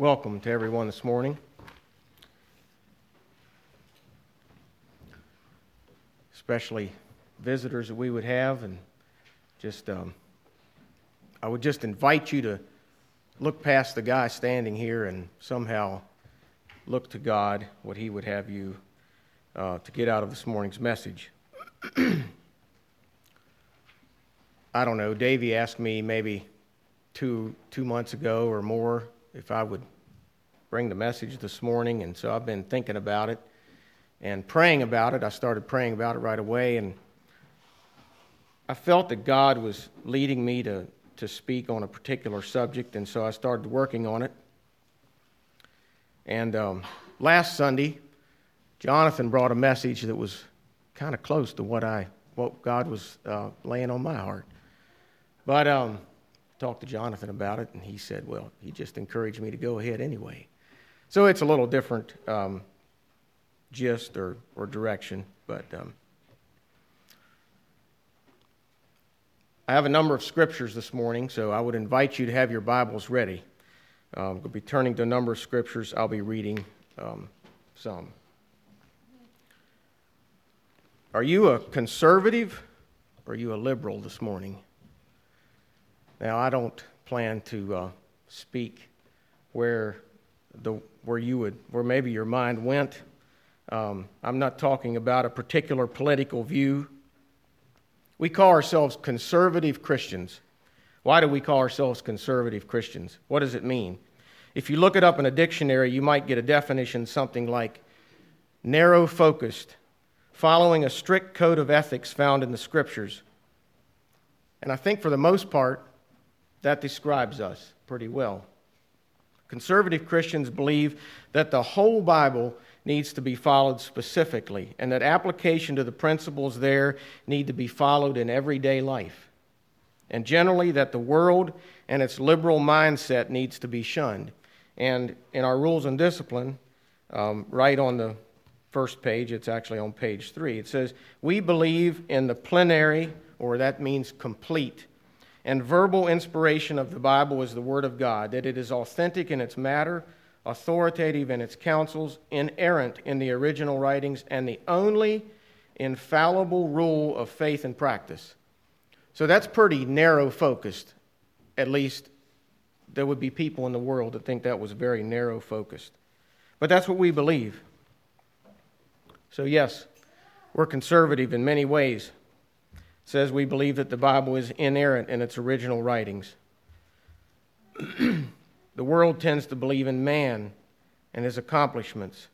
welcome to everyone this morning. Especially visitors that we would have, and just um, I would just invite you to look past the guy standing here and somehow look to God, what He would have you uh, to get out of this morning's message. I don't know. Davey asked me maybe two two months ago or more if I would bring the message this morning, and so I've been thinking about it and praying about it. I started praying about it right away, and I felt that God was leading me to to speak on a particular subject, and so I started working on it. And um, last Sunday, Jonathan brought a message that was kind of close to what I what God was uh, laying on my heart. But um, talked to Jonathan about it, and he said, well, he just encouraged me to go ahead anyway. So it's a little different um, gist or, or direction, but um, I have a number of scriptures this morning, so I would invite you to have your Bibles ready. Um, we'll be turning to a number of scriptures. I'll be reading um, some. Are you a conservative or are you a liberal this morning? Now, I don't plan to uh, speak where, the, where you would, where maybe your mind went. Um, I'm not talking about a particular political view. We call ourselves conservative Christians. Why do we call ourselves conservative Christians? What does it mean? If you look it up in a dictionary, you might get a definition something like narrow focused, following a strict code of ethics found in the scriptures. And I think for the most part, that describes us pretty well. Conservative Christians believe that the whole Bible needs to be followed specifically, and that application to the principles there need to be followed in everyday life. And generally, that the world and its liberal mindset needs to be shunned. And in our rules and discipline, um, right on the first page, it's actually on page three, it says, We believe in the plenary, or that means complete, and verbal inspiration of the Bible is the Word of God, that it is authentic in its matter, authoritative in its counsels, inerrant in the original writings, and the only infallible rule of faith and practice. So that's pretty narrow focused. At least there would be people in the world that think that was very narrow focused. But that's what we believe. So, yes, we're conservative in many ways says we believe that the Bible is inerrant in its original writings. the world tends to believe in man and his accomplishments,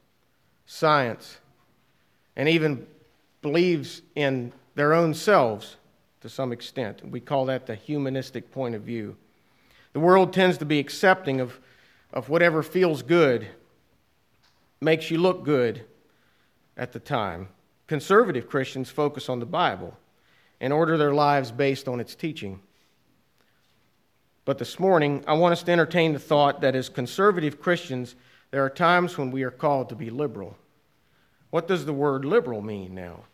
science, and even believes in their own selves to some extent. We call that the humanistic point of view. The world tends to be accepting of, of whatever feels good, makes you look good at the time. Conservative Christians focus on the Bible and order their lives based on its teaching. But this morning, I want us to entertain the thought that as conservative Christians, there are times when we are called to be liberal. What does the word liberal mean now?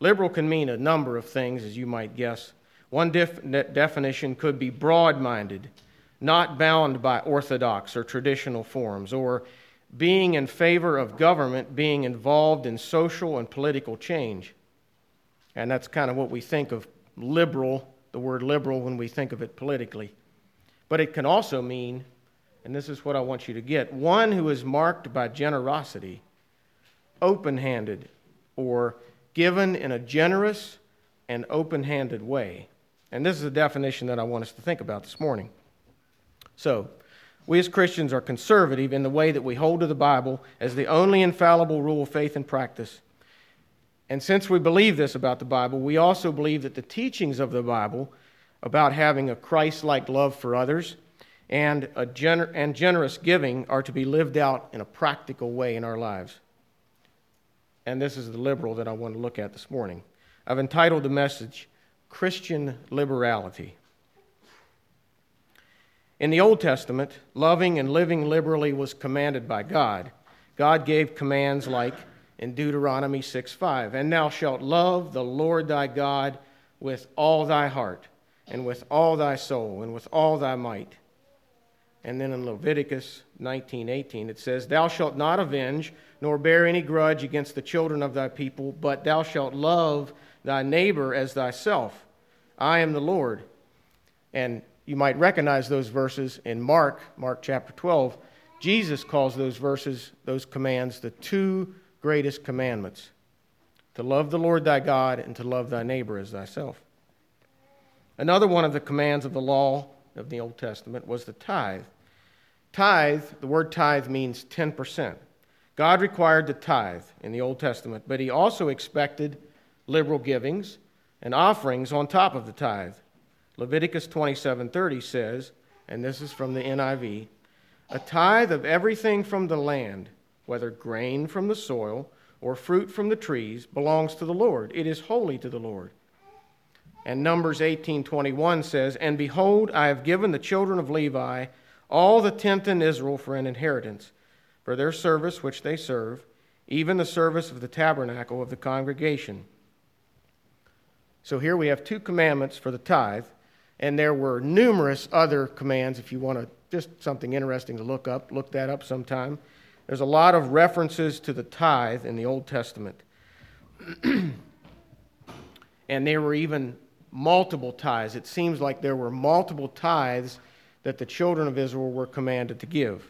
Liberal can mean a number of things, as you might guess. One def- definition could be broad minded, not bound by orthodox or traditional forms, or being in favor of government being involved in social and political change. And that's kind of what we think of liberal, the word liberal, when we think of it politically. But it can also mean, and this is what I want you to get, one who is marked by generosity, open handed, or given in a generous and open handed way. And this is a definition that I want us to think about this morning. So, we as Christians are conservative in the way that we hold to the Bible as the only infallible rule of faith and practice and since we believe this about the Bible, we also believe that the teachings of the Bible about having a Christ like love for others and, a gener- and generous giving are to be lived out in a practical way in our lives. And this is the liberal that I want to look at this morning. I've entitled the message, Christian Liberality. In the Old Testament, loving and living liberally was commanded by God. God gave commands like in Deuteronomy 6 5. And thou shalt love the Lord thy God with all thy heart, and with all thy soul, and with all thy might. And then in Leviticus 19:18 it says, "Thou shalt not avenge nor bear any grudge against the children of thy people, but thou shalt love thy neighbor as thyself. I am the Lord." And you might recognize those verses in Mark, Mark chapter 12. Jesus calls those verses, those commands, the two greatest commandments to love the Lord thy God and to love thy neighbor as thyself. Another one of the commands of the law of the Old Testament was the tithe. Tithe, the word tithe means 10%. God required the tithe in the Old Testament, but he also expected liberal givings and offerings on top of the tithe. Leviticus 27:30 says, and this is from the NIV, a tithe of everything from the land, whether grain from the soil or fruit from the trees, belongs to the Lord. It is holy to the Lord. And Numbers 18:21 says, "And behold, I have given the children of Levi all the tenth in Israel for an inheritance, for their service which they serve, even the service of the tabernacle of the congregation." So here we have two commandments for the tithe, and there were numerous other commands if you want to just something interesting to look up, look that up sometime. There's a lot of references to the tithe in the Old Testament. and there were even multiple tithes. It seems like there were multiple tithes that the children of Israel were commanded to give.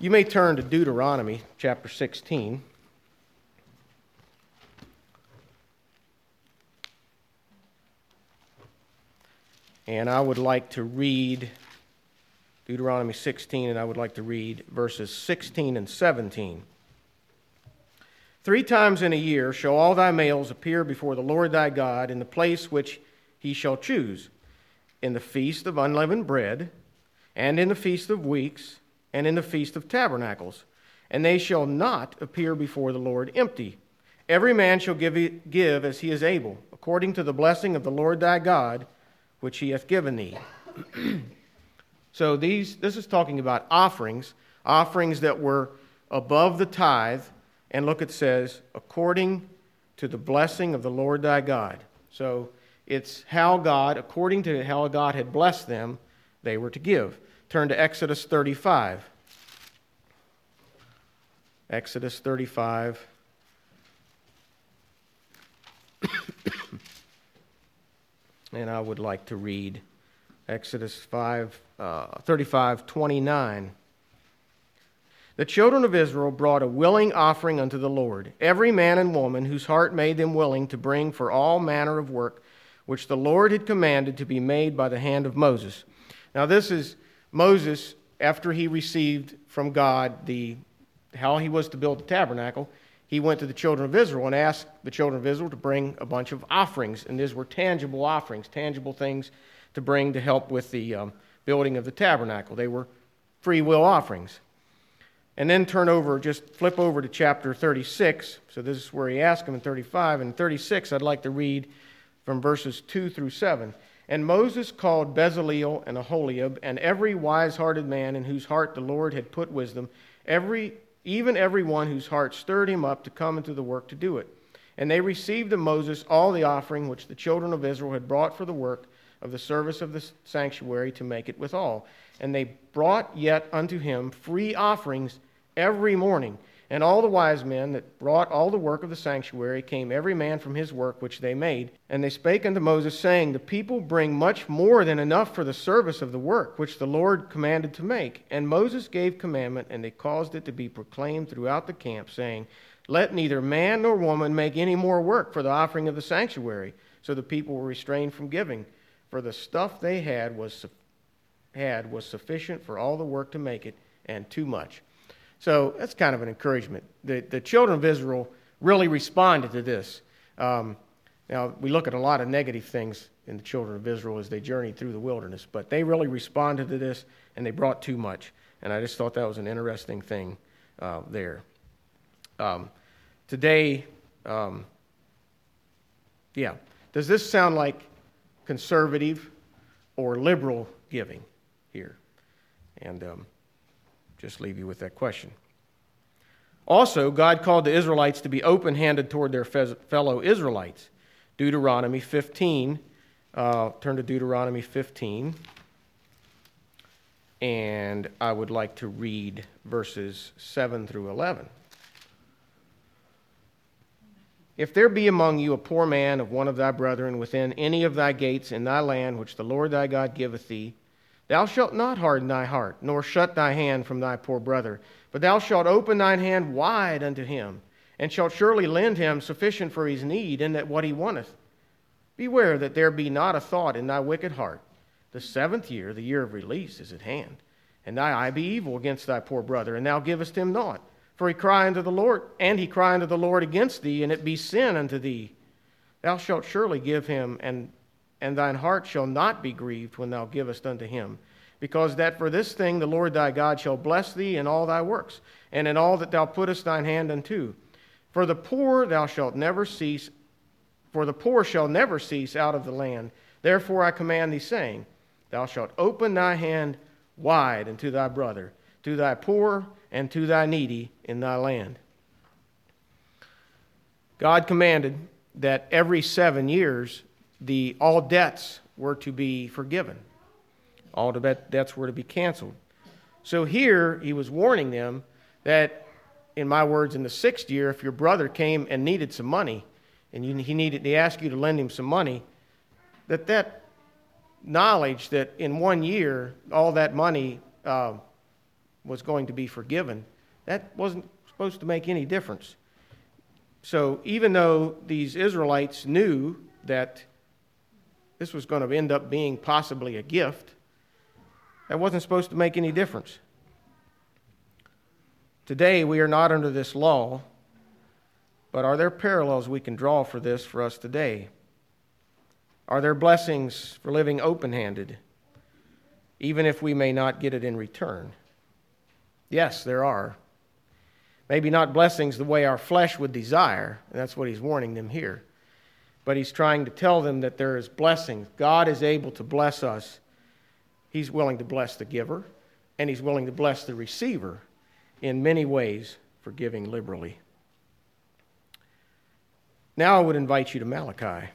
You may turn to Deuteronomy chapter 16. And I would like to read Deuteronomy 16, and I would like to read verses 16 and 17. Three times in a year shall all thy males appear before the Lord thy God in the place which he shall choose, in the feast of unleavened bread, and in the feast of weeks, and in the feast of tabernacles. And they shall not appear before the Lord empty. Every man shall give, give as he is able, according to the blessing of the Lord thy God, which he hath given thee. so these, this is talking about offerings, offerings that were above the tithe and look, it says, according to the blessing of the Lord thy God. So it's how God, according to how God had blessed them, they were to give. Turn to Exodus 35. Exodus 35. and I would like to read Exodus 5, uh, 35, 29. The children of Israel brought a willing offering unto the Lord, every man and woman whose heart made them willing to bring for all manner of work which the Lord had commanded to be made by the hand of Moses. Now, this is Moses after he received from God the how he was to build the tabernacle. He went to the children of Israel and asked the children of Israel to bring a bunch of offerings, and these were tangible offerings, tangible things to bring to help with the um, building of the tabernacle. They were free will offerings. And then turn over, just flip over to chapter 36. So this is where he asked him in 35. And 36, I'd like to read from verses 2 through 7. And Moses called Bezaleel and Aholiab and every wise hearted man in whose heart the Lord had put wisdom, every, even every one whose heart stirred him up to come into the work to do it. And they received of Moses all the offering which the children of Israel had brought for the work of the service of the sanctuary to make it withal. And they brought yet unto him free offerings every morning. And all the wise men that brought all the work of the sanctuary came every man from his work which they made. And they spake unto Moses, saying, The people bring much more than enough for the service of the work which the Lord commanded to make. And Moses gave commandment, and they caused it to be proclaimed throughout the camp, saying, Let neither man nor woman make any more work for the offering of the sanctuary. So the people were restrained from giving, for the stuff they had was, had was sufficient for all the work to make it, and too much. So that's kind of an encouragement. The, the children of Israel really responded to this. Um, now, we look at a lot of negative things in the children of Israel as they journeyed through the wilderness, but they really responded to this and they brought too much. And I just thought that was an interesting thing uh, there. Um, today, um, yeah, does this sound like conservative or liberal giving here? And um, just leave you with that question. Also, God called the Israelites to be open handed toward their fellow Israelites. Deuteronomy 15, Uh, turn to Deuteronomy 15. And I would like to read verses 7 through 11. If there be among you a poor man of one of thy brethren within any of thy gates in thy land which the Lord thy God giveth thee, thou shalt not harden thy heart, nor shut thy hand from thy poor brother, but thou shalt open thine hand wide unto him, and shalt surely lend him sufficient for his need, and that what he wanteth. Beware that there be not a thought in thy wicked heart. The seventh year, the year of release, is at hand, and thy eye be evil against thy poor brother, and thou givest him naught. For he cry unto the Lord, and he cry unto the Lord against thee, and it be sin unto thee. Thou shalt surely give him, and, and thine heart shall not be grieved when thou givest unto him. Because that for this thing the Lord thy God shall bless thee in all thy works, and in all that thou puttest thine hand unto. For the poor thou shalt never cease, for the poor shall never cease out of the land. Therefore I command thee, saying, Thou shalt open thy hand wide unto thy brother, to thy poor and to thy needy in thy land. God commanded that every seven years the all debts were to be forgiven. All debts were to be canceled. So here he was warning them that, in my words, in the sixth year, if your brother came and needed some money, and you, he needed, they asked you to lend him some money, that that knowledge that in one year all that money uh, was going to be forgiven, that wasn't supposed to make any difference. So even though these Israelites knew that this was going to end up being possibly a gift, that wasn't supposed to make any difference. Today, we are not under this law, but are there parallels we can draw for this for us today? Are there blessings for living open handed, even if we may not get it in return? Yes, there are. Maybe not blessings the way our flesh would desire, and that's what he's warning them here. But he's trying to tell them that there is blessings. God is able to bless us. He's willing to bless the giver, and he's willing to bless the receiver in many ways for giving liberally. Now I would invite you to Malachi.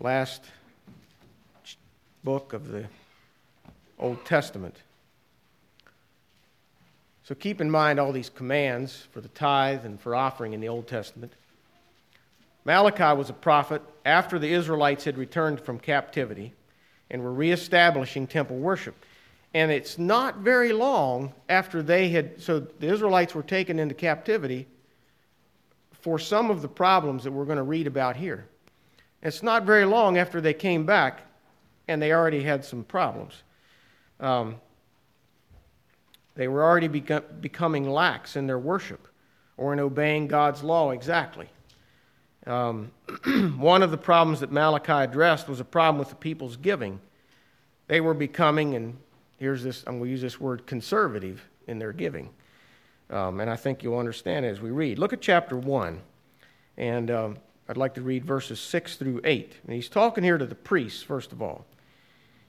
Last book of the Old Testament. So keep in mind all these commands for the tithe and for offering in the Old Testament. Malachi was a prophet after the Israelites had returned from captivity and were reestablishing temple worship. And it's not very long after they had, so the Israelites were taken into captivity for some of the problems that we're going to read about here. It's not very long after they came back and they already had some problems. Um, they were already becoming lax in their worship or in obeying God's law exactly. Um, one of the problems that Malachi addressed was a problem with the people's giving. They were becoming, and here's this, I'm going to use this word, conservative in their giving. Um, and I think you'll understand as we read. Look at chapter 1, and um, I'd like to read verses 6 through 8. And he's talking here to the priests, first of all.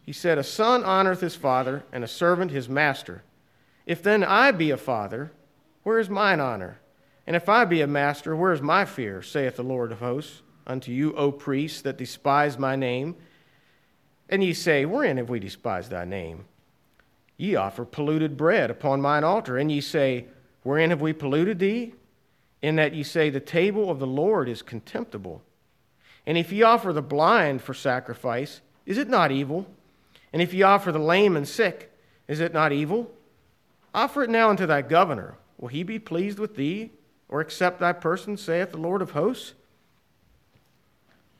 He said, A son honoreth his father, and a servant his master. If then I be a father, where is mine honor? And if I be a master, where is my fear, saith the Lord of hosts, unto you, O priests, that despise my name? And ye say, Wherein have we despised thy name? Ye offer polluted bread upon mine altar, and ye say, Wherein have we polluted thee? In that ye say, The table of the Lord is contemptible. And if ye offer the blind for sacrifice, is it not evil? And if ye offer the lame and sick, is it not evil? Offer it now unto thy governor. Will he be pleased with thee, or accept thy person, saith the Lord of hosts?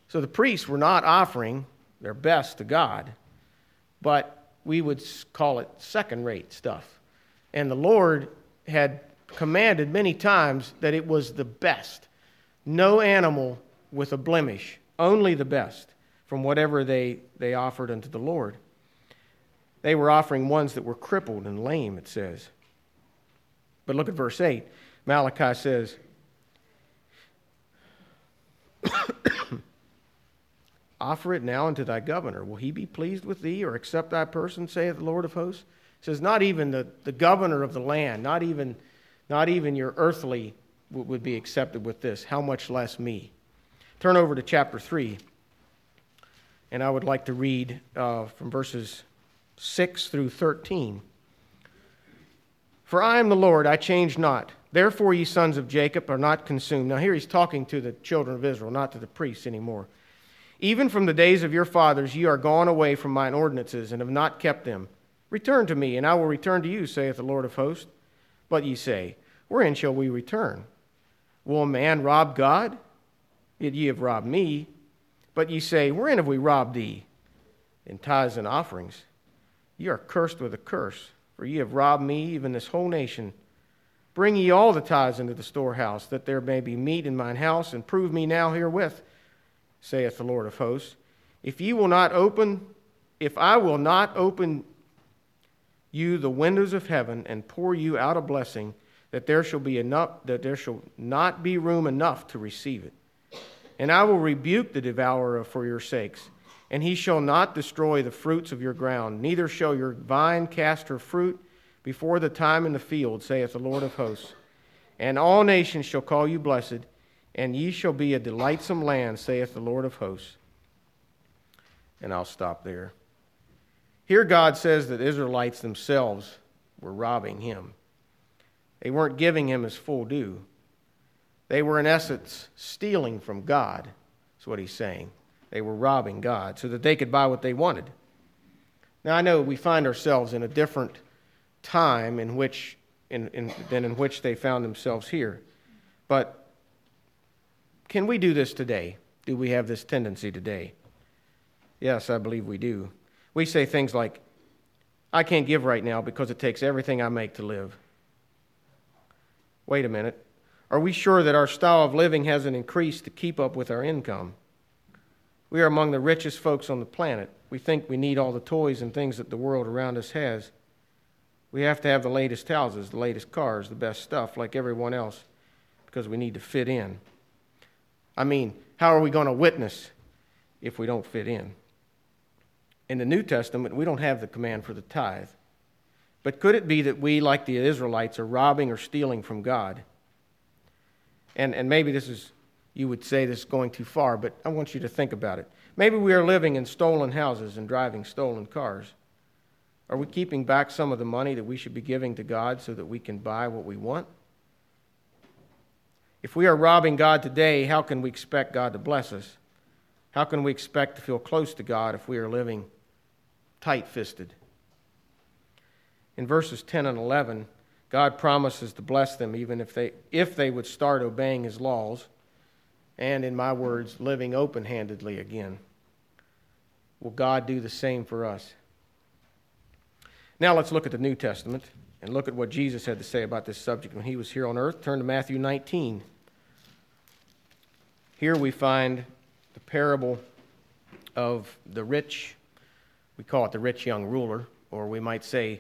So the priests were not offering their best to God, but we would call it second rate stuff. And the Lord had commanded many times that it was the best. No animal with a blemish, only the best from whatever they, they offered unto the Lord. They were offering ones that were crippled and lame, it says. But look at verse 8. Malachi says, Offer it now unto thy governor. Will he be pleased with thee or accept thy person, saith the Lord of hosts? Says, Not even the, the governor of the land, not even, not even your earthly would be accepted with this. How much less me? Turn over to chapter 3. And I would like to read uh, from verses 6 through 13. For I am the Lord, I change not. Therefore, ye sons of Jacob are not consumed. Now, here he's talking to the children of Israel, not to the priests anymore. Even from the days of your fathers, ye are gone away from mine ordinances, and have not kept them. Return to me, and I will return to you, saith the Lord of hosts. But ye say, Wherein shall we return? Will a man rob God? Yet ye have robbed me. But ye say, Wherein have we robbed thee? In tithes and offerings. Ye are cursed with a curse, for ye have robbed me, even this whole nation. Bring ye all the tithes into the storehouse, that there may be meat in mine house, and prove me now herewith, saith the Lord of hosts. If ye will not open, if I will not open you the windows of heaven and pour you out a blessing, that there shall be enough, that there shall not be room enough to receive it. And I will rebuke the devourer for your sakes, and he shall not destroy the fruits of your ground, neither shall your vine cast her fruit before the time in the field, saith the Lord of hosts. And all nations shall call you blessed, and ye shall be a delightsome land, saith the Lord of hosts. And I'll stop there. Here, God says that Israelites themselves were robbing him. They weren't giving him his full due. They were, in essence, stealing from God. That's what he's saying. They were robbing God so that they could buy what they wanted. Now, I know we find ourselves in a different time in which, in, in, than in which they found themselves here. But can we do this today? Do we have this tendency today? Yes, I believe we do. We say things like, I can't give right now because it takes everything I make to live. Wait a minute. Are we sure that our style of living hasn't increased to keep up with our income? We are among the richest folks on the planet. We think we need all the toys and things that the world around us has. We have to have the latest houses, the latest cars, the best stuff, like everyone else, because we need to fit in. I mean, how are we going to witness if we don't fit in? In the New Testament, we don't have the command for the tithe. But could it be that we, like the Israelites, are robbing or stealing from God? And, and maybe this is, you would say this is going too far, but I want you to think about it. Maybe we are living in stolen houses and driving stolen cars. Are we keeping back some of the money that we should be giving to God so that we can buy what we want? If we are robbing God today, how can we expect God to bless us? How can we expect to feel close to God if we are living tight fisted? In verses 10 and 11, God promises to bless them even if they, if they would start obeying his laws, and in my words, living open handedly again. Will God do the same for us? Now let's look at the New Testament and look at what Jesus had to say about this subject when he was here on earth. Turn to Matthew 19. Here we find the parable of the rich, we call it the rich young ruler, or we might say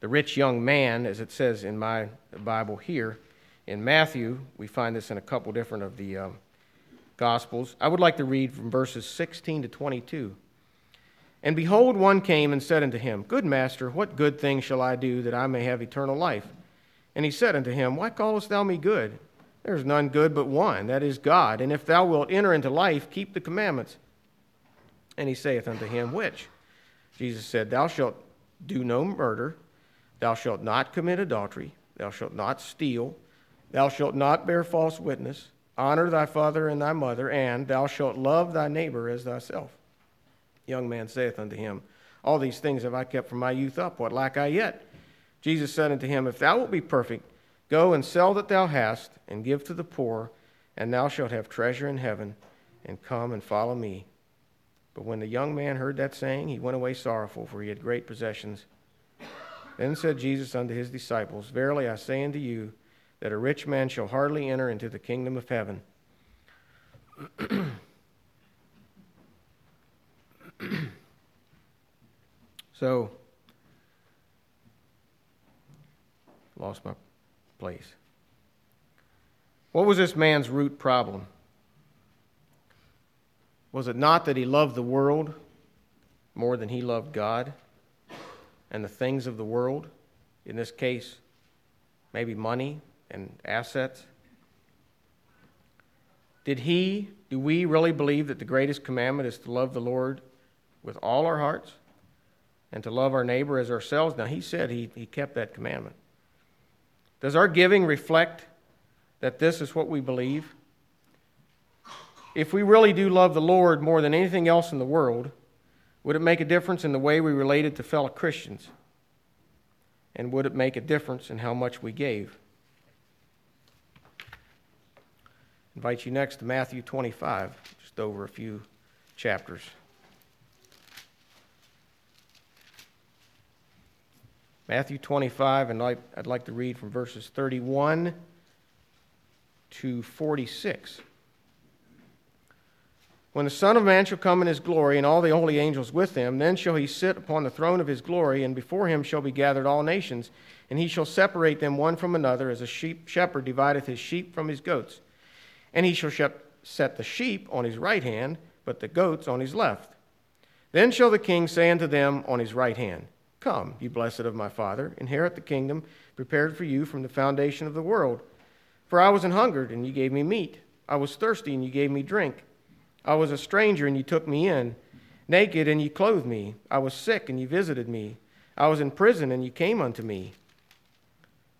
the rich young man, as it says in my Bible here. In Matthew, we find this in a couple different of the um, Gospels. I would like to read from verses 16 to 22. And behold, one came and said unto him, Good master, what good thing shall I do that I may have eternal life? And he said unto him, Why callest thou me good? There is none good but one, that is God. And if thou wilt enter into life, keep the commandments. And he saith unto him, Which? Jesus said, Thou shalt do no murder. Thou shalt not commit adultery. Thou shalt not steal. Thou shalt not bear false witness. Honor thy father and thy mother, and thou shalt love thy neighbor as thyself. Young man saith unto him, All these things have I kept from my youth up. What lack I yet? Jesus said unto him, If thou wilt be perfect, go and sell that thou hast, and give to the poor, and thou shalt have treasure in heaven, and come and follow me. But when the young man heard that saying, he went away sorrowful, for he had great possessions. Then said Jesus unto his disciples, Verily I say unto you, that a rich man shall hardly enter into the kingdom of heaven. so, lost my place. What was this man's root problem? Was it not that he loved the world more than he loved God? and the things of the world, in this case, maybe money and assets? Did he, do we really believe that the greatest commandment is to love the Lord with all our hearts and to love our neighbor as ourselves. Now, he said he, he kept that commandment. Does our giving reflect that this is what we believe? If we really do love the Lord more than anything else in the world, would it make a difference in the way we related to fellow Christians? And would it make a difference in how much we gave? I invite you next to Matthew 25, just over a few chapters. Matthew 25, and I'd like to read from verses 31 to 46. When the Son of Man shall come in his glory, and all the holy angels with him, then shall he sit upon the throne of his glory, and before him shall be gathered all nations, and he shall separate them one from another, as a sheep shepherd divideth his sheep from his goats. And he shall set the sheep on his right hand, but the goats on his left. Then shall the king say unto them on his right hand, Come, you blessed of my Father, inherit the kingdom prepared for you from the foundation of the world. For I was an hungered, and you gave me meat. I was thirsty, and you gave me drink. I was a stranger, and you took me in. Naked, and you clothed me. I was sick, and you visited me. I was in prison, and you came unto me.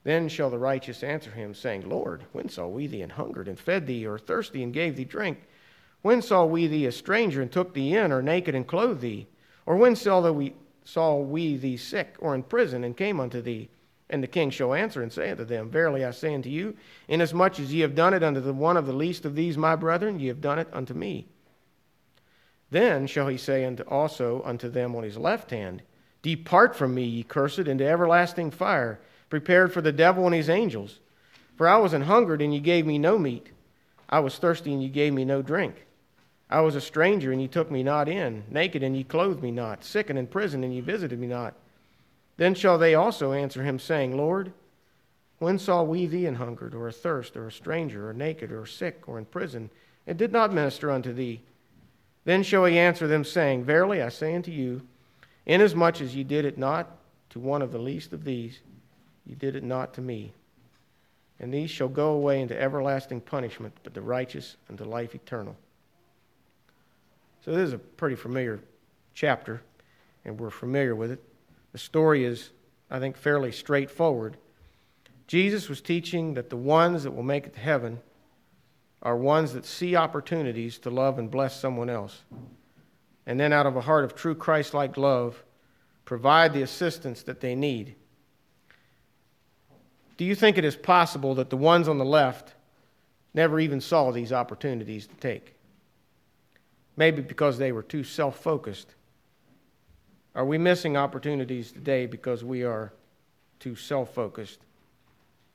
Then shall the righteous answer him, saying, Lord, when saw we thee an hungered, and fed thee, or thirsty, and gave thee drink? When saw we thee a stranger, and took thee in, or naked, and clothed thee? Or when saw we saw we thee sick or in prison and came unto thee? And the king shall answer and say unto them, Verily I say unto you, inasmuch as ye have done it unto the one of the least of these my brethren, ye have done it unto me. Then shall he say unto also unto them on his left hand, Depart from me, ye cursed, into everlasting fire, prepared for the devil and his angels. For I was an hungered, and ye gave me no meat. I was thirsty, and ye gave me no drink. I was a stranger, and ye took me not in, naked, and ye clothed me not, sick and in prison, and ye visited me not. Then shall they also answer him, saying, Lord, when saw we thee an hungered, or athirst, or a stranger, or naked, or sick, or in prison, and did not minister unto thee? Then shall he answer them, saying, Verily I say unto you, inasmuch as ye did it not to one of the least of these, ye did it not to me. And these shall go away into everlasting punishment, but the righteous unto life eternal. So this is a pretty familiar chapter, and we're familiar with it. The story is, I think, fairly straightforward. Jesus was teaching that the ones that will make it to heaven are ones that see opportunities to love and bless someone else. And then, out of a heart of true Christ like love, provide the assistance that they need. Do you think it is possible that the ones on the left never even saw these opportunities to take? Maybe because they were too self focused. Are we missing opportunities today because we are too self focused?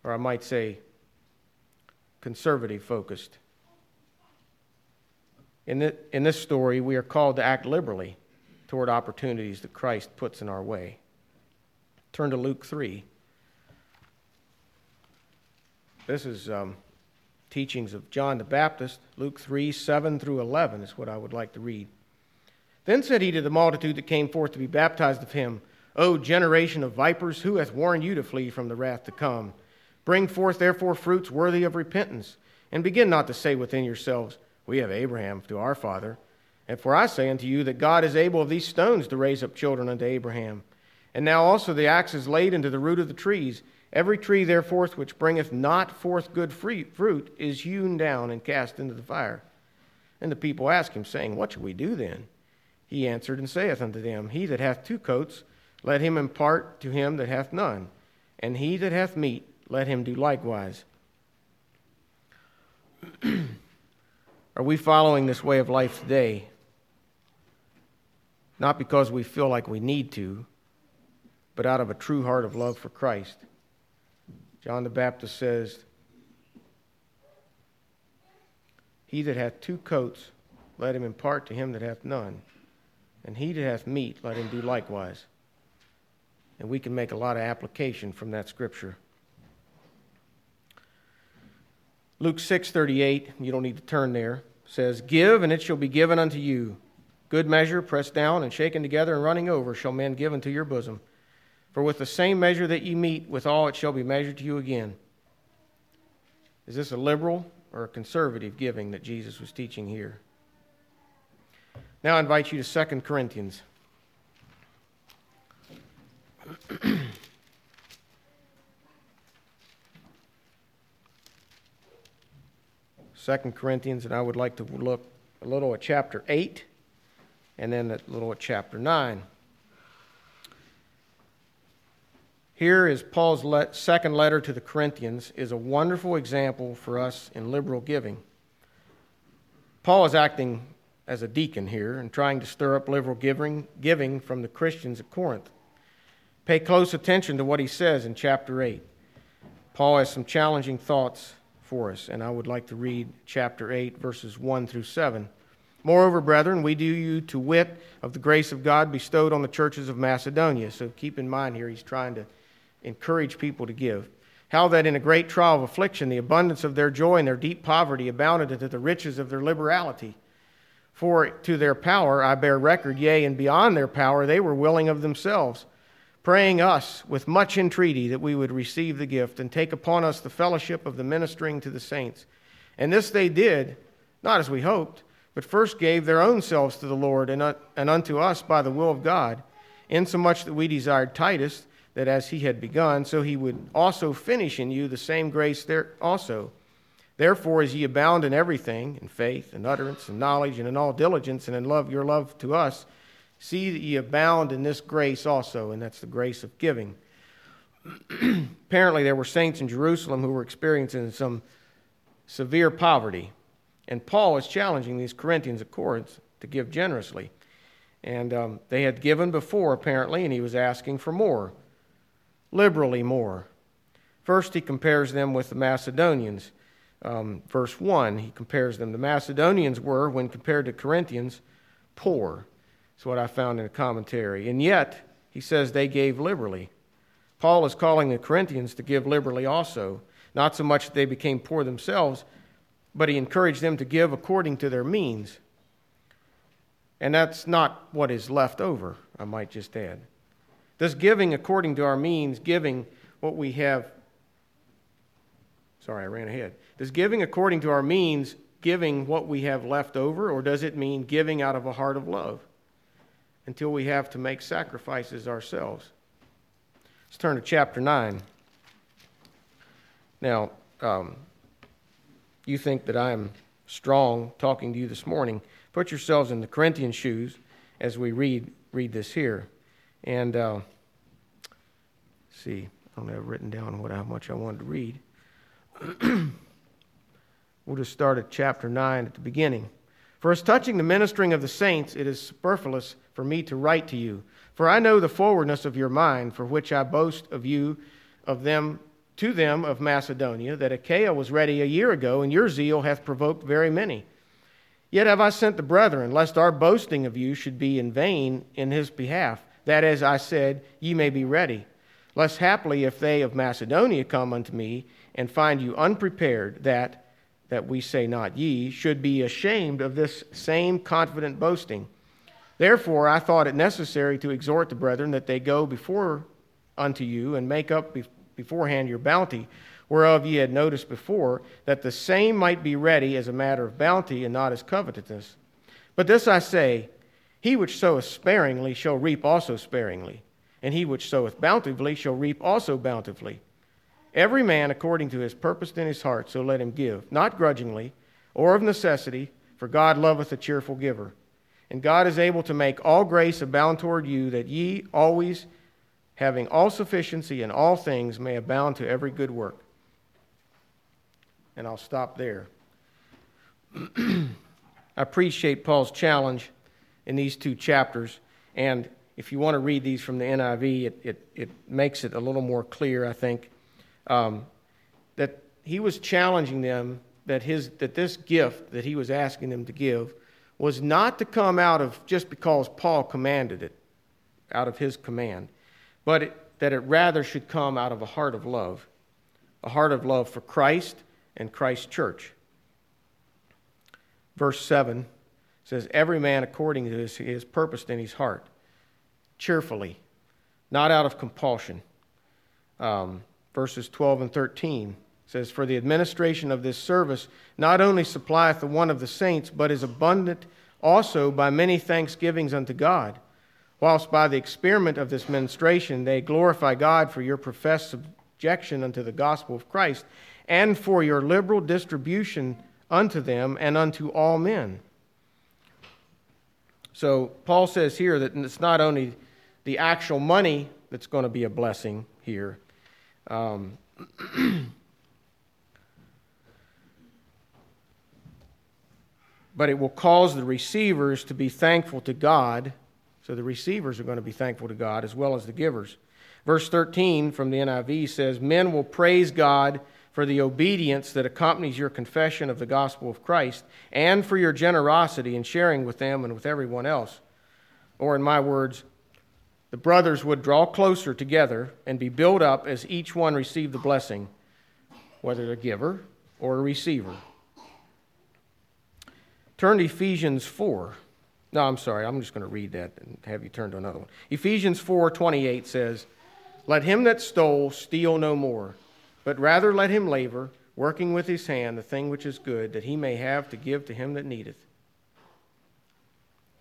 Or I might say, conservative focused. In, this story, we are called to act liberally toward opportunities that Christ puts in our way. Turn to Luke 3. This is um, teachings of John the Baptist, Luke 3 7 through 11 is what I would like to read. Then said he to the multitude that came forth to be baptized of him, O generation of vipers, who hath warned you to flee from the wrath to come? Bring forth therefore fruits worthy of repentance, and begin not to say within yourselves, We have Abraham to our father. And for I say unto you that God is able of these stones to raise up children unto Abraham. And now also the axe is laid into the root of the trees. Every tree, therefore, which bringeth not forth good fruit is hewn down and cast into the fire. And the people ask him, saying, What shall we do then? He answered and saith unto them, He that hath two coats, let him impart to him that hath none. And he that hath meat, let him do likewise. Are we following this way of life today? Not because we feel like we need to, but out of a true heart of love for Christ. John the Baptist says, He that hath two coats, let him impart to him that hath none. And he that hath meat, let him do likewise. And we can make a lot of application from that scripture. Luke 6:38, you don't need to turn there, says, "Give and it shall be given unto you. Good measure, pressed down and shaken together and running over, shall men give unto your bosom. For with the same measure that you meet, withal it shall be measured to you again. Is this a liberal or a conservative giving that Jesus was teaching here? Now I invite you to 2 Corinthians. 2 Corinthians, and I would like to look a little at chapter 8 and then a little at chapter 9. Here is Paul's le- second letter to the Corinthians is a wonderful example for us in liberal giving. Paul is acting as a deacon here and trying to stir up liberal giving, giving from the Christians at Corinth. Pay close attention to what he says in chapter 8. Paul has some challenging thoughts for us, and I would like to read chapter 8, verses 1 through 7. Moreover, brethren, we do you to wit of the grace of God bestowed on the churches of Macedonia. So keep in mind here, he's trying to encourage people to give. How that in a great trial of affliction, the abundance of their joy and their deep poverty abounded unto the riches of their liberality. For to their power I bear record, yea, and beyond their power they were willing of themselves praying us with much entreaty that we would receive the gift and take upon us the fellowship of the ministering to the saints. And this they did, not as we hoped, but first gave their own selves to the Lord and, uh, and unto us by the will of God, insomuch that we desired Titus, that as he had begun, so he would also finish in you the same grace there also. Therefore, as ye abound in everything, in faith and utterance and knowledge and in all diligence and in love, your love to us, See that ye abound in this grace also, and that's the grace of giving. Apparently, there were saints in Jerusalem who were experiencing some severe poverty. And Paul is challenging these Corinthians at Corinth to give generously. And um, they had given before, apparently, and he was asking for more, liberally more. First, he compares them with the Macedonians. Um, verse 1, he compares them. The Macedonians were, when compared to Corinthians, poor. That's what I found in a commentary. And yet, he says they gave liberally. Paul is calling the Corinthians to give liberally also. Not so much that they became poor themselves, but he encouraged them to give according to their means. And that's not what is left over, I might just add. Does giving according to our means, giving what we have, sorry, I ran ahead. Does giving according to our means, giving what we have left over, or does it mean giving out of a heart of love? until we have to make sacrifices ourselves. Let's turn to chapter 9. Now, um, you think that I'm strong talking to you this morning. Put yourselves in the Corinthian shoes as we read, read this here. And uh, see, I don't have written down what how much I wanted to read. we'll just start at chapter 9 at the beginning. For as touching the ministering of the saints, it is superfluous for me to write to you. For I know the forwardness of your mind, for which I boast of you, of them, to them of Macedonia, that Achaia was ready a year ago, and your zeal hath provoked very many. Yet have I sent the brethren, lest our boasting of you should be in vain in his behalf, that as I said, ye may be ready. Lest haply, if they of Macedonia come unto me and find you unprepared, that, that we say not ye, should be ashamed of this same confident boasting. Therefore, I thought it necessary to exhort the brethren that they go before unto you and make up beforehand your bounty, whereof ye had noticed before, that the same might be ready as a matter of bounty and not as covetousness. But this I say He which soweth sparingly shall reap also sparingly, and he which soweth bountifully shall reap also bountifully. Every man according to his purpose in his heart, so let him give, not grudgingly or of necessity, for God loveth a cheerful giver. And God is able to make all grace abound toward you, that ye always, having all sufficiency in all things, may abound to every good work. And I'll stop there. I appreciate Paul's challenge in these two chapters. And if you want to read these from the NIV, it, it, it makes it a little more clear, I think, um, that he was challenging them that, his, that this gift that he was asking them to give was not to come out of just because Paul commanded it, out of his command, but it, that it rather should come out of a heart of love, a heart of love for Christ and Christ's church. Verse 7 says, Every man according to his, his purpose in his heart, cheerfully, not out of compulsion. Um, verses 12 and 13 says, For the administration of this service not only supplieth the one of the saints, but is abundant also by many thanksgivings unto God, whilst by the experiment of this ministration they glorify God for your professed subjection unto the gospel of Christ, and for your liberal distribution unto them and unto all men. So Paul says here that it's not only the actual money that's going to be a blessing here. Um, but it will cause the receivers to be thankful to God. So the receivers are going to be thankful to God as well as the givers. Verse 13 from the NIV says, Men will praise God for the obedience that accompanies your confession of the gospel of Christ and for your generosity in sharing with them and with everyone else. Or, in my words, the brothers would draw closer together and be built up as each one received the blessing, whether a giver or a receiver. Turn to Ephesians 4. No, I'm sorry. I'm just going to read that and have you turn to another one. Ephesians 4:28 says, "Let him that stole steal no more, but rather let him labor, working with his hand the thing which is good, that he may have to give to him that needeth."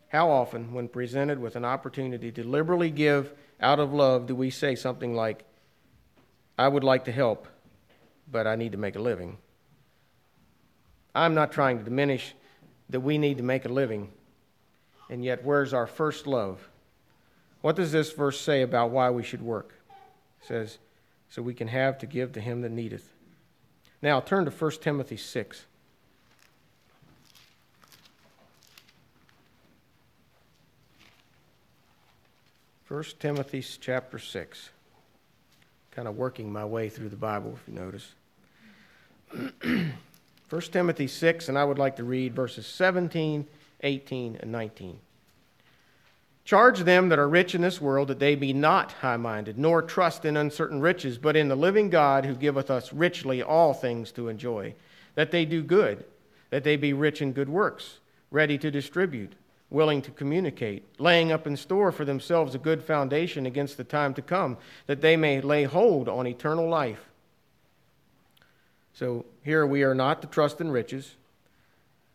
How often, when presented with an opportunity to liberally give out of love, do we say something like, I would like to help, but I need to make a living? I'm not trying to diminish that we need to make a living. And yet, where's our first love? What does this verse say about why we should work? It says, so we can have to give to him that needeth. Now, turn to 1 Timothy 6. 1 Timothy chapter 6. Kind of working my way through the Bible, if you notice. 1 Timothy 6, and I would like to read verses 17, 18, and 19. Charge them that are rich in this world that they be not high minded, nor trust in uncertain riches, but in the living God who giveth us richly all things to enjoy, that they do good, that they be rich in good works, ready to distribute, willing to communicate, laying up in store for themselves a good foundation against the time to come, that they may lay hold on eternal life. So here we are not to trust in riches.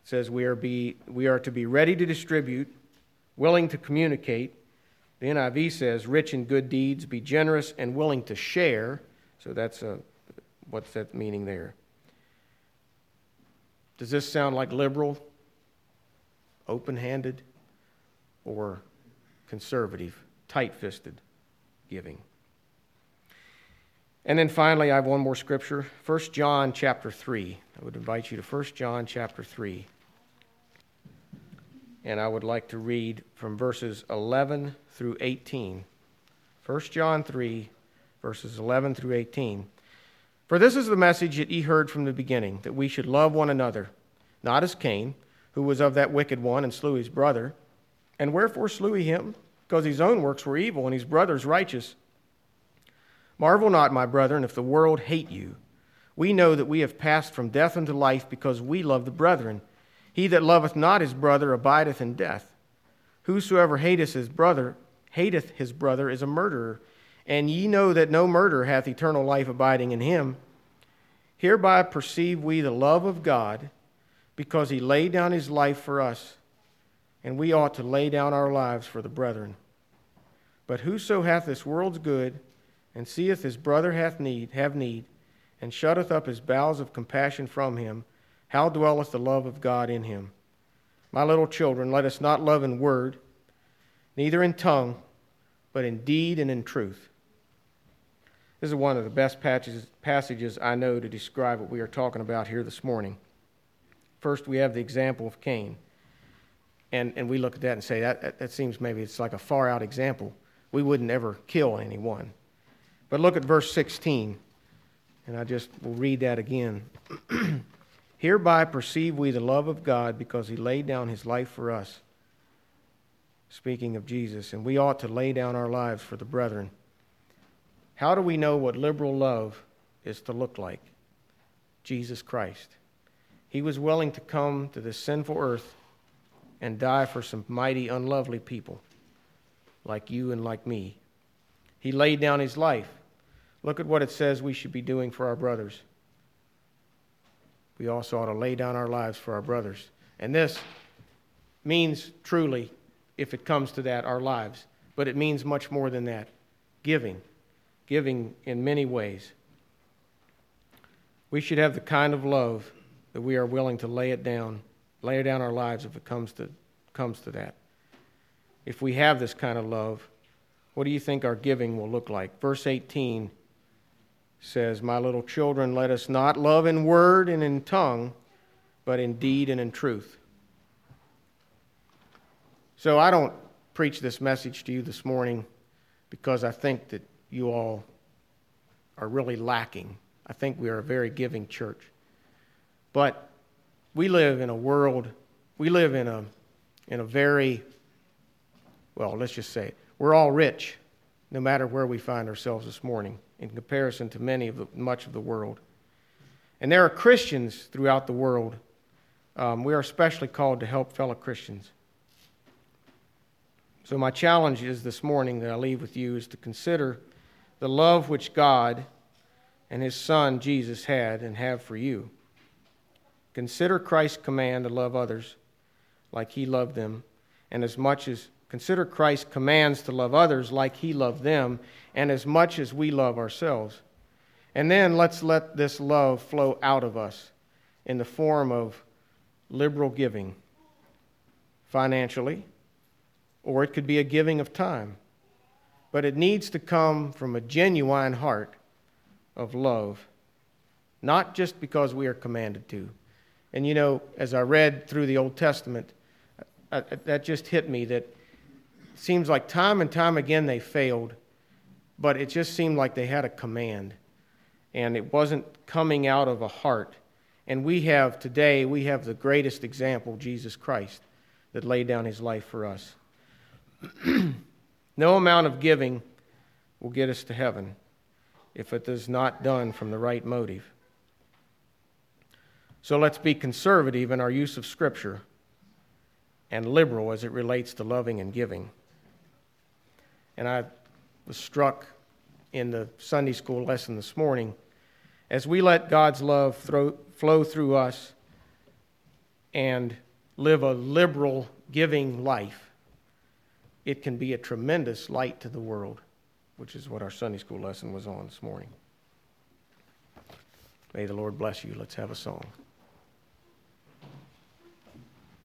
It says we are, be, we are to be ready to distribute, willing to communicate. The NIV says, rich in good deeds, be generous and willing to share. So that's a, what's that meaning there? Does this sound like liberal, open handed, or conservative, tight fisted giving? And then finally, I have one more scripture 1 John chapter 3. I would invite you to 1 John chapter 3. And I would like to read from verses 11 through 18. 1 John 3, verses 11 through 18. For this is the message that ye heard from the beginning, that we should love one another, not as Cain, who was of that wicked one and slew his brother. And wherefore slew he him? Because his own works were evil and his brother's righteous. Marvel not, my brethren, if the world hate you. We know that we have passed from death unto life because we love the brethren. He that loveth not his brother abideth in death. Whosoever hateth his brother, hateth his brother, is a murderer. And ye know that no murderer hath eternal life abiding in him. Hereby perceive we the love of God, because he laid down his life for us, and we ought to lay down our lives for the brethren. But whoso hath this world's good, and seeth his brother hath need, have need, and shutteth up his bowels of compassion from him, how dwelleth the love of God in him? My little children, let us not love in word, neither in tongue, but in deed and in truth. This is one of the best passages I know to describe what we are talking about here this morning. First, we have the example of Cain. And, and we look at that and say, that, that, seems maybe it's like a far out example. We wouldn't ever kill anyone. But look at verse 16, and I just will read that again. Hereby perceive we the love of God because he laid down his life for us. Speaking of Jesus, and we ought to lay down our lives for the brethren. How do we know what liberal love is to look like? Jesus Christ. He was willing to come to this sinful earth and die for some mighty, unlovely people like you and like me. He laid down his life. Look at what it says we should be doing for our brothers. We also ought to lay down our lives for our brothers. And this, means truly, if it comes to that, our lives. But it means much more than that giving. Giving in many ways. We should have the kind of love that we are willing to lay it down, lay down our lives if it comes to, comes to that. If we have this kind of love, what do you think our giving will look like? Verse 18 says, My little children, let us not love in word and in tongue, but in deed and in truth. So I don't preach this message to you this morning because I think that you all are really lacking. I think we are a very giving church. But we live in a world, we live in a, in a very, well, let's just say it. We're all rich, no matter where we find ourselves this morning, in comparison to many of the, much of the world. And there are Christians throughout the world. Um, we are especially called to help fellow Christians. So, my challenge is this morning that I leave with you is to consider the love which God and His Son Jesus had and have for you. Consider Christ's command to love others like He loved them, and as much as consider Christ's commands to love others like He loved them, and as much as we love ourselves. And then let's let this love flow out of us in the form of liberal giving financially or it could be a giving of time. But it needs to come from a genuine heart of love, not just because we are commanded to. And you know, as I read through the Old Testament, I, I, that just hit me that seems like time and time again they failed, but it just seemed like they had a command. And it wasn't coming out of a heart. And we have today, we have the greatest example, Jesus Christ, that laid down his life for us. no amount of giving will get us to heaven if it is not done from the right motive. So let's be conservative in our use of Scripture and liberal as it relates to loving and giving. And I was struck in the Sunday school lesson this morning as we let God's love throw, flow through us and live a liberal giving life it can be a tremendous light to the world, which is what our Sunday school lesson was on this morning. May the Lord bless you. Let's have a song.